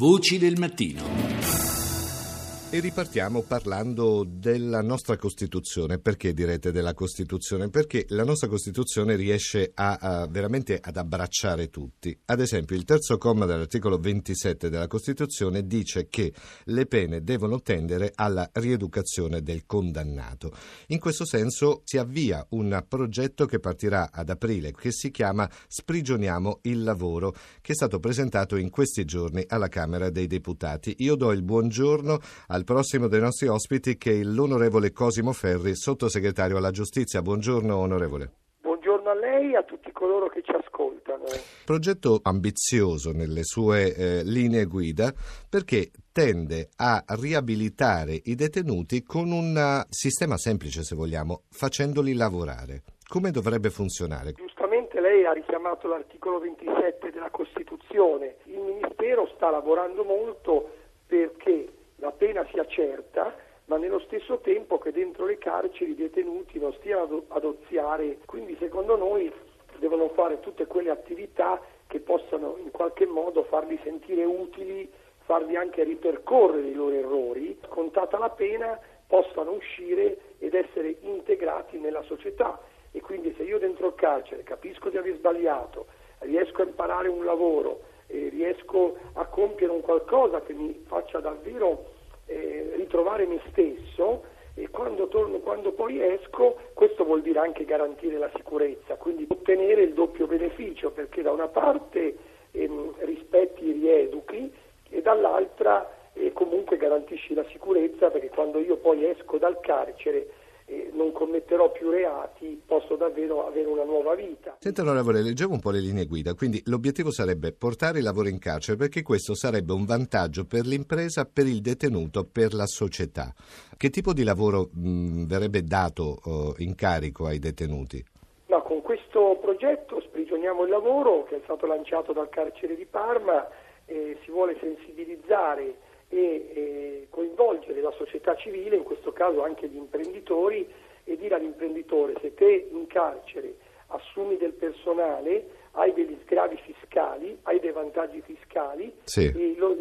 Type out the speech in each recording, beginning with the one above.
Voci del mattino. E ripartiamo parlando della nostra Costituzione. Perché direte della Costituzione? Perché la nostra Costituzione riesce a, a, veramente ad abbracciare tutti. Ad esempio, il terzo comma dell'articolo 27 della Costituzione dice che le pene devono tendere alla rieducazione del condannato. In questo senso si avvia un progetto che partirà ad aprile, che si chiama Sprigioniamo il lavoro, che è stato presentato in questi giorni alla Camera dei Deputati. Io do il buongiorno al al prossimo dei nostri ospiti che è l'onorevole Cosimo Ferri, sottosegretario alla giustizia. Buongiorno onorevole. Buongiorno a lei e a tutti coloro che ci ascoltano. Progetto ambizioso nelle sue eh, linee guida perché tende a riabilitare i detenuti con un sistema semplice, se vogliamo, facendoli lavorare. Come dovrebbe funzionare? Giustamente lei ha richiamato l'articolo 27 della Costituzione. Il Ministero sta lavorando molto perché la pena sia certa, ma nello stesso tempo che dentro le carceri i detenuti non stiano ad oziare. Quindi secondo noi devono fare tutte quelle attività che possano in qualche modo farli sentire utili, farli anche ripercorrere i loro errori, scontata la pena possano uscire ed essere integrati nella società. E quindi se io dentro il carcere capisco di aver sbagliato, riesco a imparare un lavoro, eh, riesco a compiere un qualcosa che mi faccia davvero eh, ritrovare me stesso e quando, torno, quando poi esco questo vuol dire anche garantire la sicurezza, quindi ottenere il doppio beneficio perché da una parte ehm, rispetti, rieduchi e dall'altra eh, comunque garantisci la sicurezza perché quando io poi esco dal carcere non commetterò più reati, posso davvero avere una nuova vita. Senta onorevole, leggevo un po' le linee guida, quindi l'obiettivo sarebbe portare il lavoro in carcere perché questo sarebbe un vantaggio per l'impresa, per il detenuto, per la società. Che tipo di lavoro mh, verrebbe dato uh, in carico ai detenuti? No, con questo progetto Sprigioniamo il lavoro, che è stato lanciato dal carcere di Parma, eh, si vuole sensibilizzare e eh, coinvolgere la società civile, in questo caso anche gli imprenditori, e dire all'imprenditore se te in carcere assumi del personale, hai degli sgravi fiscali, hai dei vantaggi fiscali, sì. lo,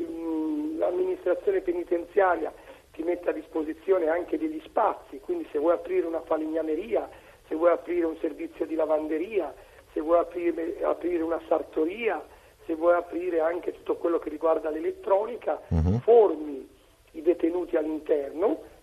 l'amministrazione penitenziaria ti mette a disposizione anche degli spazi, quindi se vuoi aprire una falegnameria, se vuoi aprire un servizio di lavanderia, se vuoi aprire, aprire una sartoria, se vuoi aprire anche tutto quello che riguarda l'elettronica, uh-huh. formi i detenuti all'interno,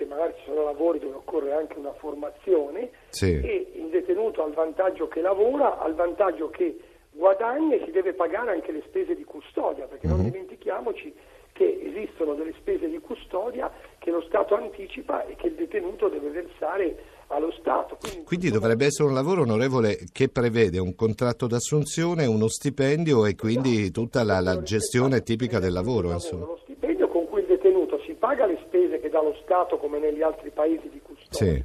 perché magari ci sono lavori dove occorre anche una formazione, sì. e il detenuto ha il vantaggio che lavora, ha il vantaggio che guadagna e si deve pagare anche le spese di custodia, perché uh-huh. non mhm. dimentichiamoci che esistono delle spese di custodia che lo Stato anticipa e che il detenuto deve versare allo Stato. Quindi, quindi dovrebbe essere un lavoro onorevole che prevede un contratto d'assunzione, uno stipendio e quindi esatto. tutta la, la gestione tipica del lavoro. Insomma. Lo stipendio con cui il detenuto si paga le spese che dà lo Stato come negli altri paesi di custodia, sì.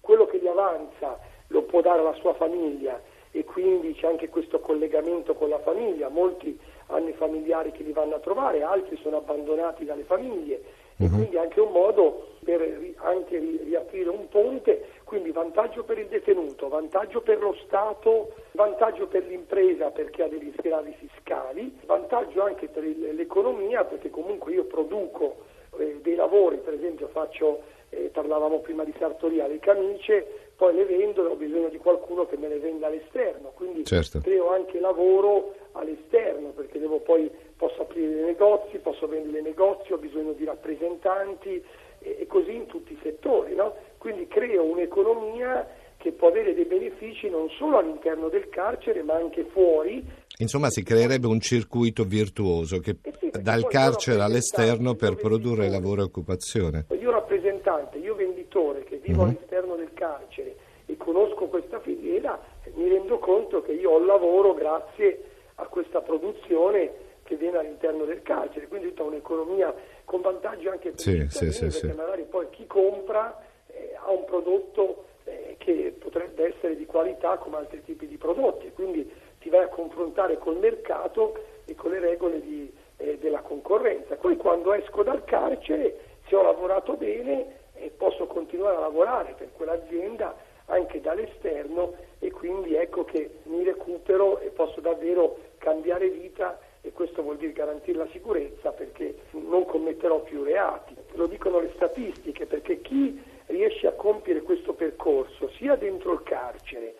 quello che gli avanza lo può dare alla sua famiglia e quindi c'è anche questo collegamento con la famiglia. Molti hanno i familiari che li vanno a trovare, altri sono abbandonati dalle famiglie uh-huh. e mhm. quindi anche un modo per ri- anche ri- riaprire un ponte, quindi vantaggio per il detenuto, vantaggio per lo Stato, vantaggio per l'impresa perché ha degli sgravi fiscali, vantaggio anche per il- l'economia perché comunque io produco eh, dei lavori, per esempio faccio, eh, parlavamo prima di sartoria, le camicie, poi le vendo e ho bisogno di qualcuno che me le venda all'esterno, quindi certo. creo anche lavoro all'esterno perché devo poi posso aprire dei negozi, posso vendere negozi, ho bisogno di rappresentanti e, e così in tutti i settori, no? quindi creo un'economia che può avere dei benefici non solo all'interno del carcere ma anche fuori. Insomma si creerebbe un circuito virtuoso che eh sì, dal carcere all'esterno per produrre lavoro e occupazione. Io rappresentante, io venditore che vivo uh-huh. all'esterno del carcere e conosco questa filiera, mi rendo conto che io ho lavoro grazie a questa produzione che viene all'interno del carcere, quindi tutta un'economia con vantaggi anche per sì, cittadini, sì, perché sì, magari poi chi compra eh, ha un prodotto eh, che potrebbe essere di qualità come altri tipi di prodotti, quindi ti vai a confrontare col mercato e con le regole di, eh, della concorrenza. Poi quando esco dal carcere, se ho lavorato bene, eh, posso continuare a lavorare per quell'azienda anche dall'esterno e quindi ecco che mi recupero e posso davvero cambiare vita e questo vuol dire garantire la sicurezza perché non commetterò più reati. Lo dicono le statistiche perché chi riesce a compiere questo percorso sia dentro il carcere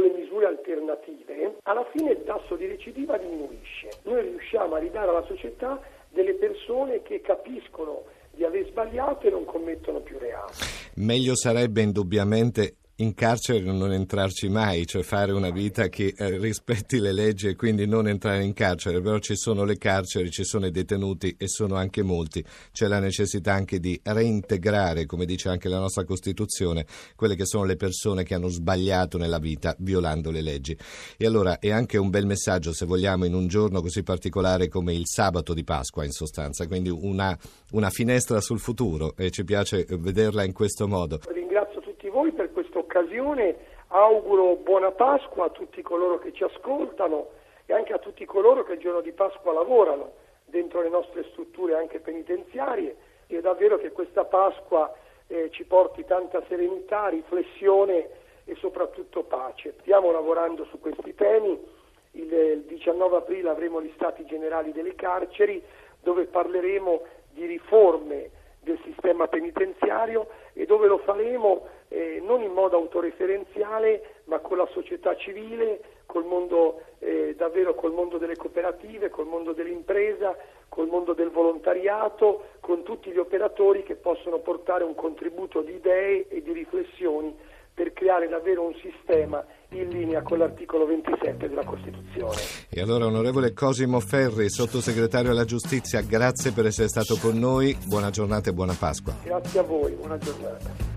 con le misure alternative, alla fine il tasso di recidiva diminuisce. Noi riusciamo a ridare alla società delle persone che capiscono di aver sbagliato e non commettono più reati. Meglio sarebbe indubbiamente in carcere non entrarci mai, cioè fare una vita che eh, rispetti le leggi e quindi non entrare in carcere, però ci sono le carceri, ci sono i detenuti e sono anche molti, c'è la necessità anche di reintegrare, come dice anche la nostra Costituzione, quelle che sono le persone che hanno sbagliato nella vita violando le leggi. E allora è anche un bel messaggio, se vogliamo, in un giorno così particolare come il sabato di Pasqua in sostanza, quindi una, una finestra sul futuro e ci piace vederla in questo modo. Voi per occasione, auguro buona Pasqua a tutti coloro che ci ascoltano e anche a tutti coloro che il giorno di Pasqua lavorano dentro le nostre strutture anche penitenziarie. E davvero che questa Pasqua eh, ci porti tanta serenità, riflessione e soprattutto pace. Stiamo lavorando su questi temi, il, il 19 aprile avremo gli stati generali delle carceri dove parleremo di riforme del sistema penitenziario e dove lo faremo eh, non in modo autoreferenziale ma con la società civile, col mondo, eh, davvero col mondo delle cooperative, col mondo dell'impresa, col mondo del volontariato, con tutti gli operatori che possono portare un contributo di idee e di riflessioni per creare davvero un sistema in linea con l'articolo 27 della Costituzione. E allora, onorevole Cosimo Ferri, sottosegretario alla giustizia, grazie per essere stato con noi, buona giornata e buona Pasqua. Grazie a voi, buona giornata.